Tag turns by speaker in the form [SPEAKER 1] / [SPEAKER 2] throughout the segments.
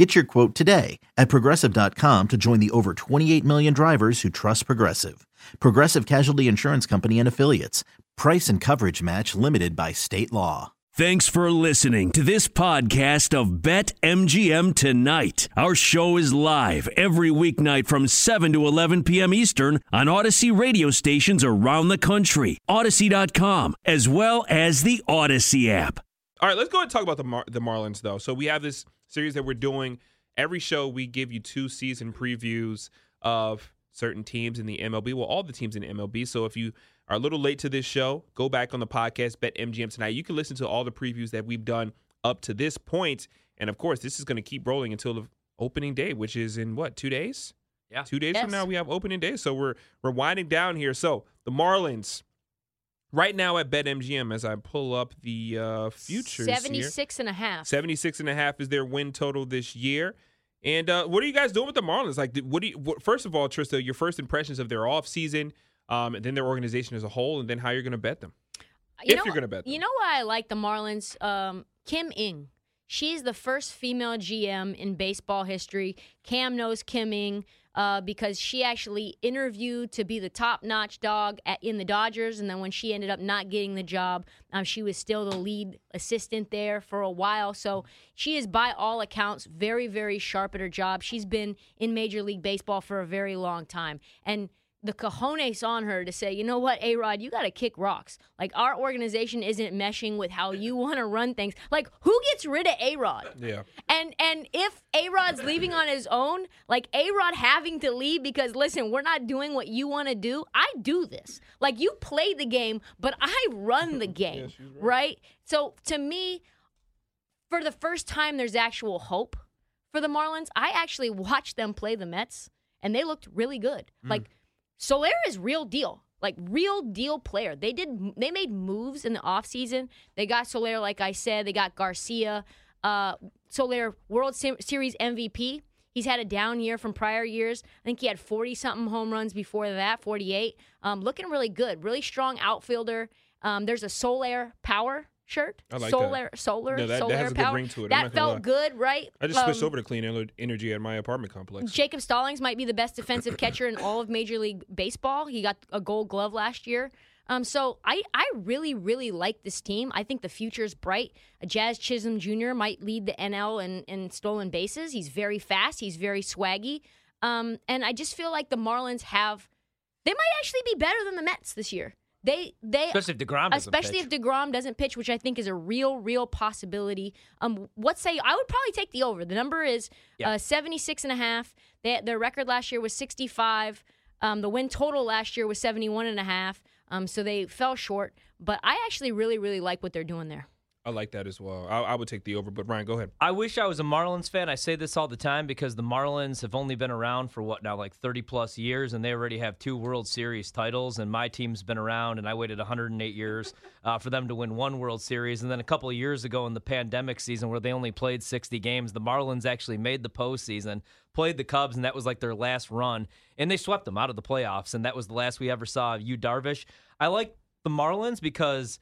[SPEAKER 1] Get your quote today at progressive.com to join the over 28 million drivers who trust Progressive. Progressive Casualty Insurance Company and Affiliates. Price and coverage match limited by state law.
[SPEAKER 2] Thanks for listening to this podcast of Bet MGM Tonight. Our show is live every weeknight from 7 to 11 p.m. Eastern on Audacy radio stations around the country, Audacy.com, as well as the Audacy app.
[SPEAKER 3] All right, let's go ahead and talk about the Mar- the Marlins though. So we have this series that we're doing. Every show we give you two season previews of certain teams in the MLB. Well, all the teams in the MLB. So if you are a little late to this show, go back on the podcast, Bet MGM tonight. You can listen to all the previews that we've done up to this point. And of course, this is going to keep rolling until the opening day, which is in what, two days?
[SPEAKER 4] Yeah.
[SPEAKER 3] Two days
[SPEAKER 5] Yes.
[SPEAKER 3] from now, we have opening day. So we're we're winding down here. So the Marlins, right now at BetMGM, as I pull up the uh, futures here.
[SPEAKER 5] 76 and a half.
[SPEAKER 3] 76 and a half is their win total this year. And uh, what are you guys doing with the Marlins? Like, what do you? What, first of all, Trysta, your first impressions of their off season, um, and then their organization as a whole, and then how you're going to bet them.
[SPEAKER 5] You
[SPEAKER 3] if
[SPEAKER 5] know
[SPEAKER 3] you're gonna bet them.
[SPEAKER 5] You know why I like the Marlins? Um, Kim Ng. She's the first female GM in baseball history. Cam knows Kim Ng uh, because she actually interviewed to be the top-notch dog at, in the Dodgers, and then when she ended up not getting the job, um, she was still the lead assistant there for a while. So she is, by all accounts, very, very sharp at her job. She's been in Major League Baseball for a very long time, and the cojones on her to say, you know what, A Rod, you got to kick rocks. Like, our organization isn't meshing with how you want to run things. Like, who gets rid of A Rod?
[SPEAKER 3] Yeah.
[SPEAKER 5] And and if A Rod's leaving on his own, like A Rod having to leave because listen, we're not doing what you want to do. I do this. Like you play the game, but I run the game, right. So to me, for the first time, there's actual hope for the Marlins. I actually watched them play the Mets, and they looked really good. Mm. Like Soler is real deal. Like real deal player. They did they made moves in the offseason. They got Soler, like I said, they got Garcia. Uh World Series MVP. He's had a down year from prior years. I think he had 40 something home runs before that, 48. Um, looking really good. Really strong outfielder. Um, there's a Soler power shirt.
[SPEAKER 3] I like that.
[SPEAKER 5] solar, solar,
[SPEAKER 3] No, that- that
[SPEAKER 5] solar
[SPEAKER 3] has a good
[SPEAKER 5] power.
[SPEAKER 3] ring to it,
[SPEAKER 5] That felt
[SPEAKER 3] lie.
[SPEAKER 5] good, right?
[SPEAKER 3] I just switched
[SPEAKER 5] Um,
[SPEAKER 3] over to clean energy at my apartment complex.
[SPEAKER 5] Jacob Stallings might be the best defensive catcher in all of Major League Baseball. He got a Gold Glove last year. Um, so I, I really, really like this team. I think the future is bright. Jazz Chisholm Jr. might lead the NL in, in stolen bases. He's very fast. He's very swaggy. Um, and I just feel like the Marlins have. They might actually be better than the Mets this year. They they
[SPEAKER 4] Especially if DeGrom doesn't
[SPEAKER 5] especially
[SPEAKER 4] pitch.
[SPEAKER 5] if Degrom doesn't pitch, which I think is a real, real possibility. Um, what say I would probably take the over. The number is
[SPEAKER 4] Yeah.
[SPEAKER 5] uh, 76 and a half. They, their record last year was 65. Um, the win total last year was 71 and a half. Um, so they fell short. But I actually really, really like what they're doing there.
[SPEAKER 3] I like that as well. I, I would take the over, but Ryan, go ahead.
[SPEAKER 4] I wish I was a Marlins fan. I say this all the time because the Marlins have only been around for what now, like 30 plus years, and they already have two World Series titles. And my team's been around, and I waited 108 years uh, for them to win one World Series. And then a couple of years ago in the pandemic season, where they only played 60 games, the Marlins actually made the postseason, played the Cubs, and that was like their last run. And they swept them out of the playoffs, and that was the last we ever saw of Yu, Darvish. I like the Marlins because.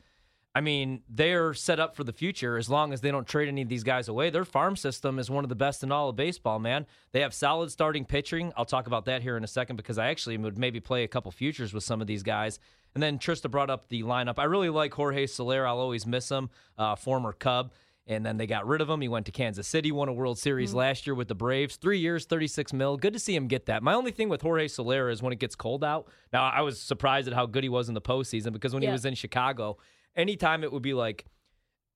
[SPEAKER 4] I mean, they're set up for the future as long as they don't trade any of these guys away. Their farm system is one of the best in all of baseball, man. They have solid starting pitching. I'll talk about that here in a second because I actually would maybe play a couple futures with some of these guys. And then Trysta brought up the lineup. I really like Jorge Soler. I'll always miss him, uh, former Cub. And then they got rid of him. He went to Kansas City, won a World Series last year with the Braves. Three years, 36 mil. Good to see him get that. My only thing with Jorge Soler is when it gets cold out. Now, I was surprised at how good he was in the postseason because when he was in Chicago, anytime it would be like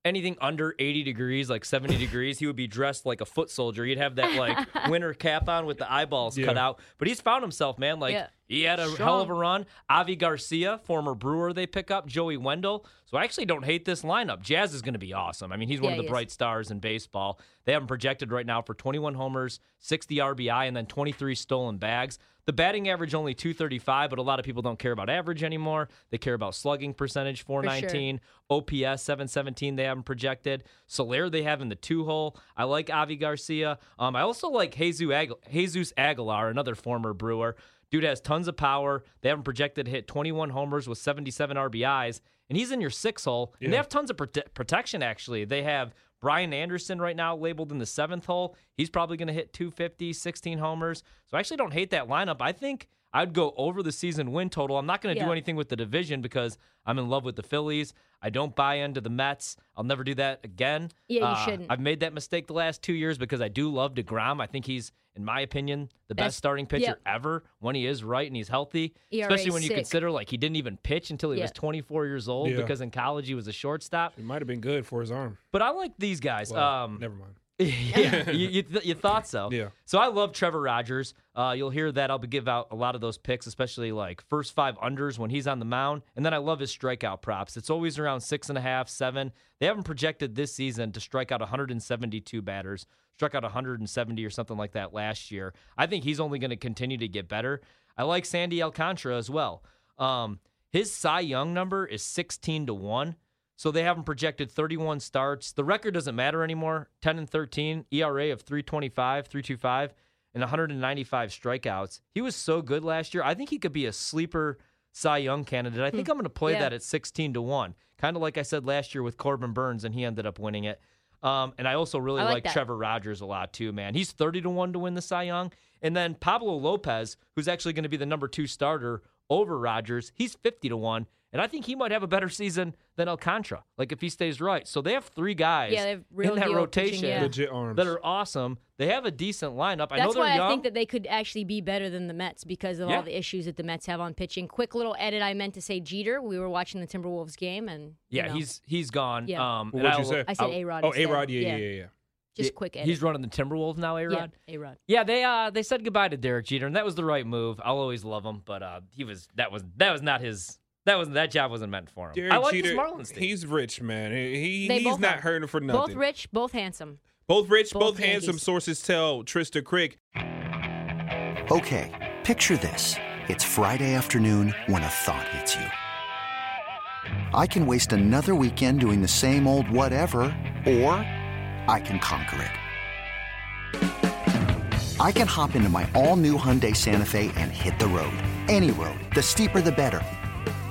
[SPEAKER 4] anything under 80 degrees, like 70 degrees, he would be dressed like a foot soldier. He'd have that like winter cap on with the eyeballs cut out. But he's found himself, man. Like
[SPEAKER 5] Yeah.
[SPEAKER 4] He had a
[SPEAKER 5] Strong.
[SPEAKER 4] hell of a run. Avi Garcia, former Brewer, they pick up. Joey Wendle. So I actually don't hate this lineup. Jazz is going to be awesome. I mean, he's one
[SPEAKER 5] Yeah,
[SPEAKER 4] of the
[SPEAKER 5] he is.
[SPEAKER 4] bright stars in baseball. They have him projected right now for 21 homers, 60 RBI, and then 23 stolen bags. The batting average only 235, but a lot of people don't care about average anymore. They care about slugging percentage, 419. OPS 717 they have him projected. Soler they have in the two hole. I like Avi Garcia. Um, I also like Jesus, Agu- Jesus Aguilar, another former Brewer. Dude has tons of power. They have him projected to hit 21 homers with 77 RBIs, and he's in your six hole. And they have tons of prote- protection, actually. They have Brian Anderson right now labeled in the seventh hole. He's probably going to hit 250, 16 homers. So I actually don't hate that lineup. I think I'd go over the season win total. I'm not going to do anything with the division because I'm in love with the Phillies. I don't buy into the Mets. I'll never do that again.
[SPEAKER 5] Yeah, you
[SPEAKER 4] Uh,
[SPEAKER 5] shouldn't.
[SPEAKER 4] I've made that mistake the last two years because I do love DeGrom. I think he's, in my opinion, the best
[SPEAKER 5] Best-
[SPEAKER 4] starting pitcher
[SPEAKER 5] yep.
[SPEAKER 4] ever when he is right and he's healthy.
[SPEAKER 5] ERA
[SPEAKER 4] Especially when you consider like he didn't even pitch until he was 24 years old
[SPEAKER 3] Yeah.
[SPEAKER 4] because in college he was a shortstop.
[SPEAKER 3] It might have been good for his arm.
[SPEAKER 4] But I like these guys.
[SPEAKER 3] Well,
[SPEAKER 4] um,
[SPEAKER 3] never mind.
[SPEAKER 4] Yeah, you, you, th- you thought so.
[SPEAKER 3] Yeah.
[SPEAKER 4] So I love Trevor Rogers. Uh, you'll hear that I'll be give out a lot of those picks, especially like first five unders when he's on the mound, and then I love his strikeout props. It's always around six and a half, seven. They haven't projected this season to strike out 172 batters, struck out 170 or something like that last year. I think he's only going to continue to get better. I like Sandy Alcantara as well. Um, his Cy Young number is 16 to one. So they have him projected 31 starts. The record doesn't matter anymore. 10 and 13, ERA of 325, 325, and 195 strikeouts. He was so good last year. I think he could be a sleeper Cy Young candidate. I think I'm going to play
[SPEAKER 5] Yeah.
[SPEAKER 4] that at 16 to 1. Kind of like I said last year with Corbin Burnes, and he ended up winning it. Um, and I also really
[SPEAKER 5] I
[SPEAKER 4] like,
[SPEAKER 5] like.
[SPEAKER 4] Trevor Rogers a lot too, man. He's 30 to 1 to win the Cy Young. And then Pablo Lopez, who's actually going to be the number two starter over Rogers, he's 50 to 1. And I think he might have a better season than Alcantara, like if he stays right. So they have three guys
[SPEAKER 5] Yeah, have real
[SPEAKER 4] in that
[SPEAKER 5] deal pitching,
[SPEAKER 4] rotation
[SPEAKER 5] yeah.
[SPEAKER 3] Legit arms.
[SPEAKER 4] that are awesome. They have a decent lineup. I know
[SPEAKER 5] That's
[SPEAKER 4] they're
[SPEAKER 5] why
[SPEAKER 4] young.
[SPEAKER 5] I think that they could actually be better than the Mets because of
[SPEAKER 4] Yeah.
[SPEAKER 5] all the issues that the Mets have on pitching. Quick little edit. I meant to say Jeter. We were watching the Timberwolves game, and you
[SPEAKER 4] yeah,
[SPEAKER 5] know,
[SPEAKER 4] he's he's gone.
[SPEAKER 5] Yeah.
[SPEAKER 4] Um,
[SPEAKER 3] Well, what'd you say?
[SPEAKER 5] I said A Rod.
[SPEAKER 3] oh, A Rod. Yeah, yeah, yeah, yeah.
[SPEAKER 5] Just
[SPEAKER 4] yeah,
[SPEAKER 5] quick edit.
[SPEAKER 4] He's running the Timberwolves now, A
[SPEAKER 5] yeah,
[SPEAKER 4] Rod.
[SPEAKER 5] A Rod.
[SPEAKER 4] Yeah, they uh they said goodbye to Derek Jeter, and that was the right move. I'll always love him, but uh he was that was that was not his that was that job wasn't meant for him.
[SPEAKER 3] Derek
[SPEAKER 4] I like
[SPEAKER 3] Jeter,
[SPEAKER 4] this Marlins team.
[SPEAKER 3] He's rich, man. He, he-
[SPEAKER 5] They
[SPEAKER 3] he's
[SPEAKER 5] both
[SPEAKER 3] not
[SPEAKER 5] are.
[SPEAKER 3] hurting for nothing.
[SPEAKER 5] Both rich, both handsome.
[SPEAKER 3] Both rich,
[SPEAKER 5] Both
[SPEAKER 3] both, handsome.
[SPEAKER 5] Yankees.
[SPEAKER 3] Sources tell Trysta Krick.
[SPEAKER 6] Okay, picture this. It's Friday afternoon when a thought hits you. I can waste another weekend doing the same old whatever, or I can conquer it. I can hop into my all new Hyundai Santa Fe and hit the road. Any road. The steeper, the better.